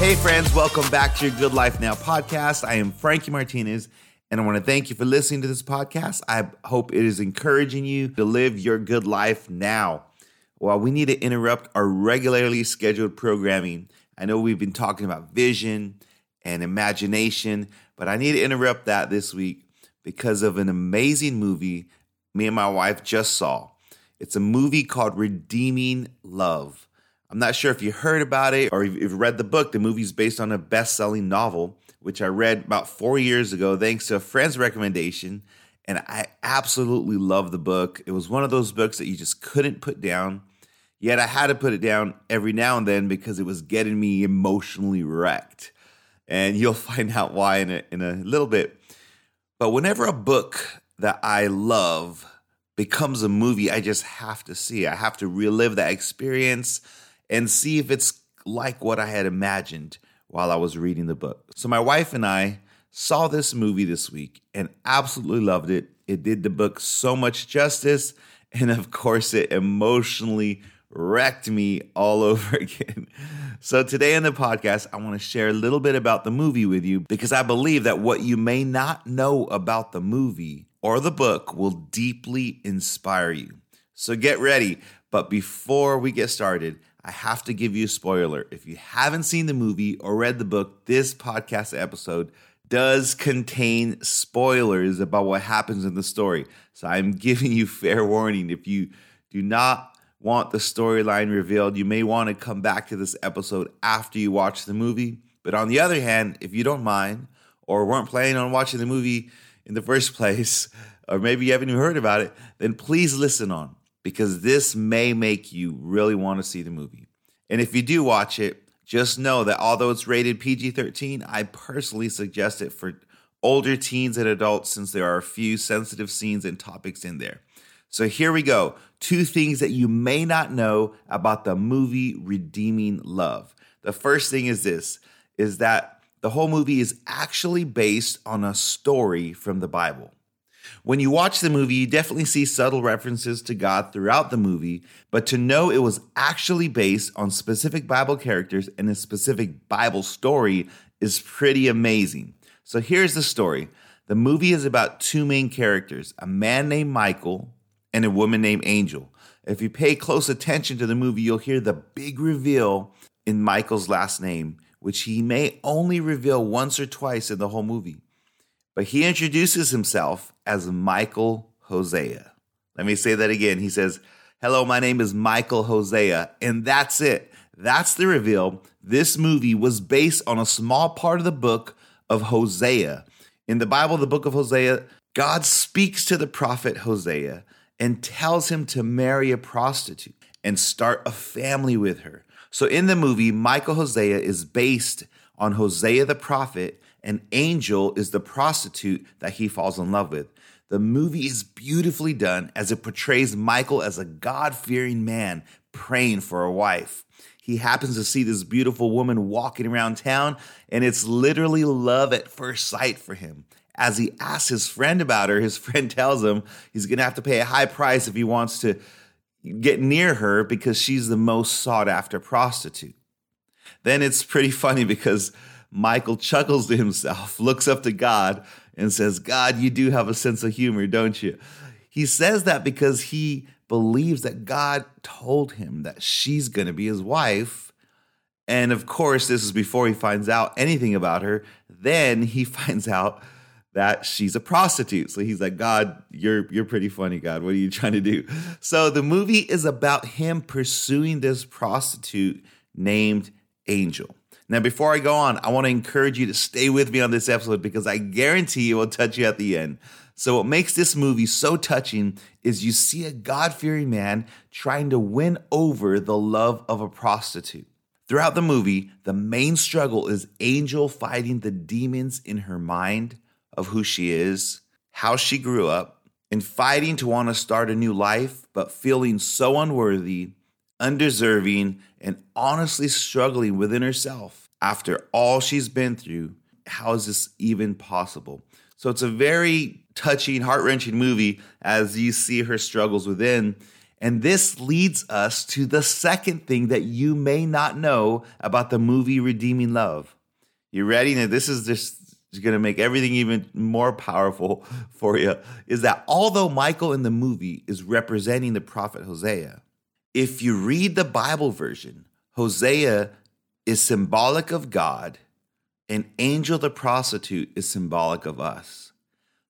Hey, friends, welcome back to your Good Life Now podcast. I am Frankie Martinez, and I want to thank you for listening to this podcast. I hope it is encouraging you to live your good life now. While we need to interrupt our regularly scheduled programming. I know we've been talking about vision and imagination, but I need to interrupt that this week because of an amazing movie me and my wife just saw. It's a movie called Redeeming Love. I'm not sure if you heard about it or if you've read the book. The movie's based on a best selling novel, which I read about four years ago, thanks to a friend's recommendation. And I absolutely love the book. It was one of those books that you just couldn't put down. Yet I had to put it down every now and then because it was getting me emotionally wrecked. And you'll find out why in a, in a little bit. But whenever a book that I love becomes a movie, I just have to see. I have to relive that experience and see if it's like what I had imagined while I was reading the book. So, my wife and I saw this movie this week and absolutely loved it. It did the book so much justice. And of course, it emotionally wrecked me all over again. So, today in the podcast, I want to share a little bit about the movie with you because I believe that what you may not know about the movie or the book will deeply inspire you. So, get ready. But before we get started, I have to give you a spoiler. If you haven't seen the movie or read the book, this podcast episode does contain spoilers about what happens in the story. So I'm giving you fair warning. If you do not want the storyline revealed, you may want to come back to this episode after you watch the movie. But on the other hand, if you don't mind or weren't planning on watching the movie in the first place, or maybe you haven't even heard about it, then please listen on because this may make you really want to see the movie. And if you do watch it, just know that although it's rated PG 13, I personally suggest it for older teens and adults since there are a few sensitive scenes and topics in there. So here we go. Two things that you may not know about the movie Redeeming Love. The first thing is this is that the whole movie is actually based on a story from the Bible. When you watch the movie, you definitely see subtle references to God throughout the movie, but to know it was actually based on specific Bible characters and a specific Bible story is pretty amazing. So here's the story the movie is about two main characters a man named Michael and a woman named Angel. If you pay close attention to the movie, you'll hear the big reveal in Michael's last name, which he may only reveal once or twice in the whole movie. But he introduces himself as Michael Hosea. Let me say that again. He says, Hello, my name is Michael Hosea. And that's it. That's the reveal. This movie was based on a small part of the book of Hosea. In the Bible, the book of Hosea, God speaks to the prophet Hosea and tells him to marry a prostitute and start a family with her. So in the movie, Michael Hosea is based on Hosea the prophet and Angel is the prostitute that he falls in love with. The movie is beautifully done as it portrays Michael as a God fearing man praying for a wife. He happens to see this beautiful woman walking around town, and it's literally love at first sight for him. As he asks his friend about her, his friend tells him he's gonna have to pay a high price if he wants to get near her because she's the most sought after prostitute. Then it's pretty funny because Michael chuckles to himself, looks up to God, and says, God, you do have a sense of humor, don't you? He says that because he believes that God told him that she's going to be his wife. And of course, this is before he finds out anything about her. Then he finds out that she's a prostitute. So he's like, God, you're you're pretty funny, God. What are you trying to do? So the movie is about him pursuing this prostitute named Angel. Now, before I go on, I want to encourage you to stay with me on this episode because I guarantee it will touch you at the end. So, what makes this movie so touching is you see a God fearing man trying to win over the love of a prostitute. Throughout the movie, the main struggle is Angel fighting the demons in her mind of who she is, how she grew up, and fighting to want to start a new life, but feeling so unworthy, undeserving, and honestly struggling within herself after all she's been through. How is this even possible? So it's a very touching, heart wrenching movie as you see her struggles within. And this leads us to the second thing that you may not know about the movie Redeeming Love. You ready? Now, this is just going to make everything even more powerful for you. Is that although Michael in the movie is representing the prophet Hosea, if you read the Bible version, Hosea is symbolic of God, and Angel the prostitute is symbolic of us.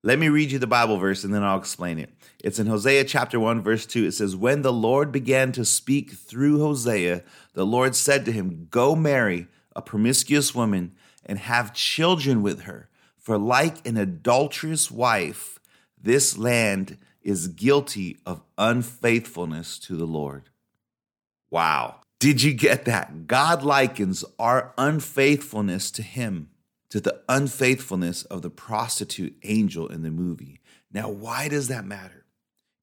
Let me read you the Bible verse and then I'll explain it. It's in Hosea chapter 1, verse 2. It says, When the Lord began to speak through Hosea, the Lord said to him, Go marry a promiscuous woman and have children with her. For like an adulterous wife, this land is guilty of unfaithfulness to the Lord. Wow. Did you get that? God likens our unfaithfulness to Him, to the unfaithfulness of the prostitute angel in the movie. Now, why does that matter?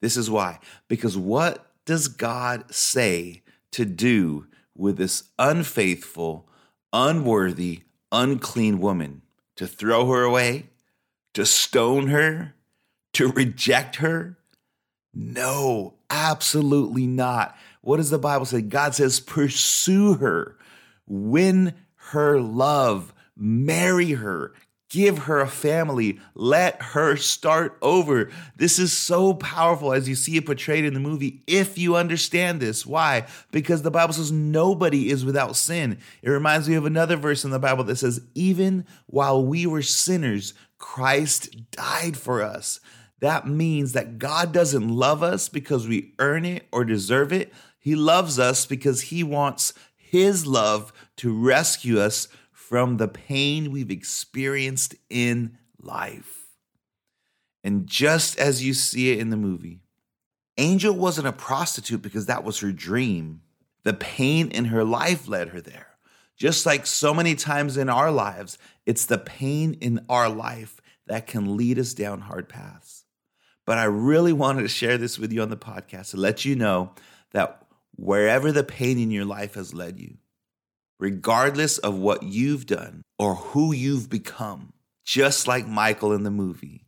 This is why. Because what does God say to do with this unfaithful, unworthy, unclean woman? To throw her away? To stone her? To reject her? No, absolutely not. What does the Bible say? God says, pursue her, win her love, marry her, give her a family, let her start over. This is so powerful as you see it portrayed in the movie. If you understand this, why? Because the Bible says nobody is without sin. It reminds me of another verse in the Bible that says, even while we were sinners, Christ died for us. That means that God doesn't love us because we earn it or deserve it. He loves us because he wants his love to rescue us from the pain we've experienced in life. And just as you see it in the movie, Angel wasn't a prostitute because that was her dream. The pain in her life led her there. Just like so many times in our lives, it's the pain in our life that can lead us down hard paths. But I really wanted to share this with you on the podcast to let you know that wherever the pain in your life has led you, regardless of what you've done or who you've become, just like Michael in the movie,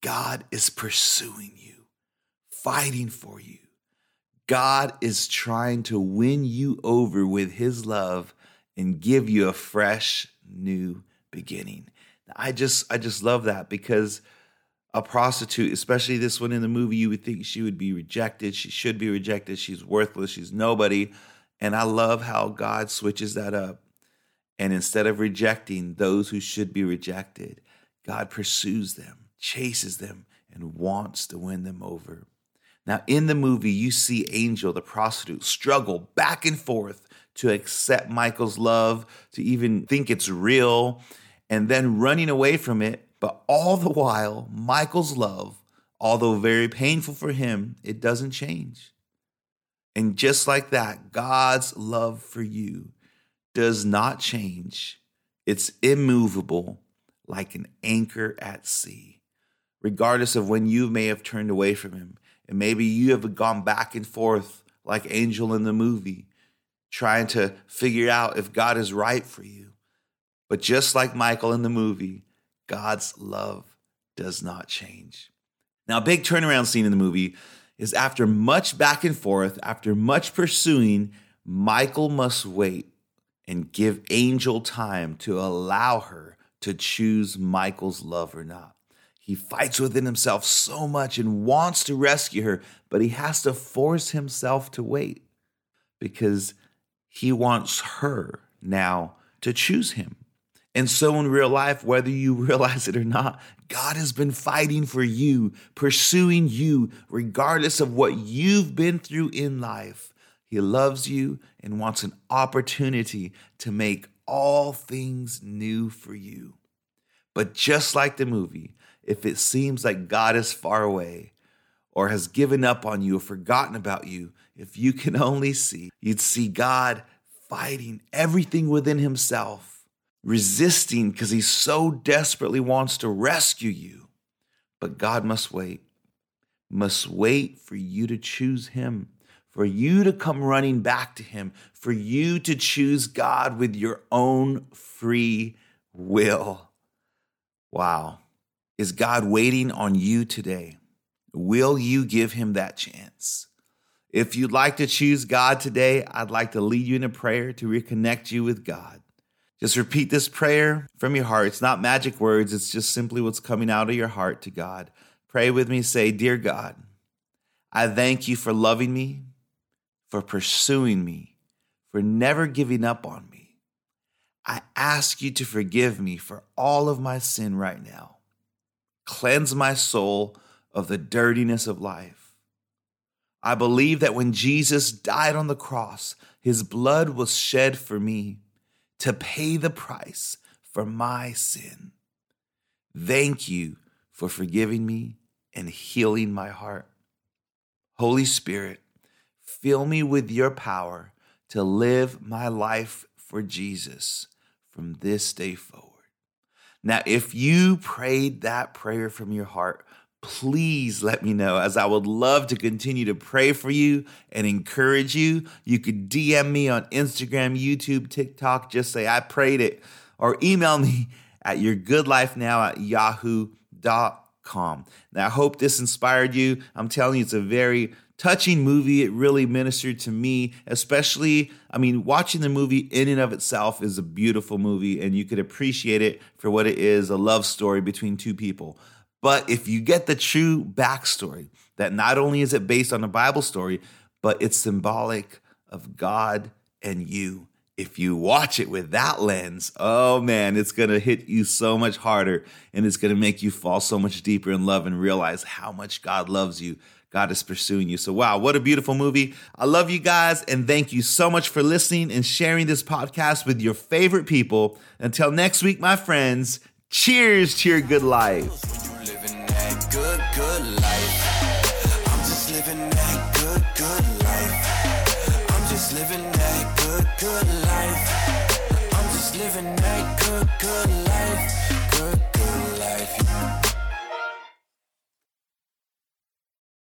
God is pursuing you, fighting for you. God is trying to win you over with his love and give you a fresh new beginning. I just I just love that because a prostitute, especially this one in the movie, you would think she would be rejected. She should be rejected. She's worthless. She's nobody. And I love how God switches that up. And instead of rejecting those who should be rejected, God pursues them, chases them, and wants to win them over. Now, in the movie, you see Angel, the prostitute, struggle back and forth to accept Michael's love, to even think it's real, and then running away from it but all the while, Michael's love, although very painful for him, it doesn't change. And just like that, God's love for you does not change. It's immovable like an anchor at sea, regardless of when you may have turned away from him. And maybe you have gone back and forth like Angel in the movie, trying to figure out if God is right for you. But just like Michael in the movie, God's love does not change. Now, a big turnaround scene in the movie is after much back and forth, after much pursuing, Michael must wait and give Angel time to allow her to choose Michael's love or not. He fights within himself so much and wants to rescue her, but he has to force himself to wait because he wants her now to choose him. And so in real life, whether you realize it or not, God has been fighting for you, pursuing you, regardless of what you've been through in life. He loves you and wants an opportunity to make all things new for you. But just like the movie, if it seems like God is far away or has given up on you or forgotten about you, if you can only see, you'd see God fighting everything within himself resisting because he so desperately wants to rescue you. But God must wait, must wait for you to choose him, for you to come running back to him, for you to choose God with your own free will. Wow. Is God waiting on you today? Will you give him that chance? If you'd like to choose God today, I'd like to lead you in a prayer to reconnect you with God. Just repeat this prayer from your heart. It's not magic words, it's just simply what's coming out of your heart to God. Pray with me. Say, Dear God, I thank you for loving me, for pursuing me, for never giving up on me. I ask you to forgive me for all of my sin right now. Cleanse my soul of the dirtiness of life. I believe that when Jesus died on the cross, his blood was shed for me to pay the price for my sin. Thank you for forgiving me and healing my heart. Holy Spirit, fill me with your power to live my life for Jesus from this day forward. Now, if you prayed that prayer from your heart, please let me know as I would love to continue to pray for you and encourage you. You could DM me on Instagram, YouTube, TikTok, just say I prayed it, or email me at yourgoodlifenow at yahoo.com. Now, I hope this inspired you. I'm telling you, it's a very touching movie. It really ministered to me, especially, I mean, watching the movie in and of itself is a beautiful movie, and you could appreciate it for what it is a love story between two people. But if you get the true backstory, that not only is it based on a Bible story, but it's symbolic of God and you. If you watch it with that lens, oh man, it's gonna hit you so much harder and it's gonna make you fall so much deeper in love and realize how much God loves you. God is pursuing you. So, wow, what a beautiful movie. I love you guys and thank you so much for listening and sharing this podcast with your favorite people. Until next week, my friends, cheers to your good life that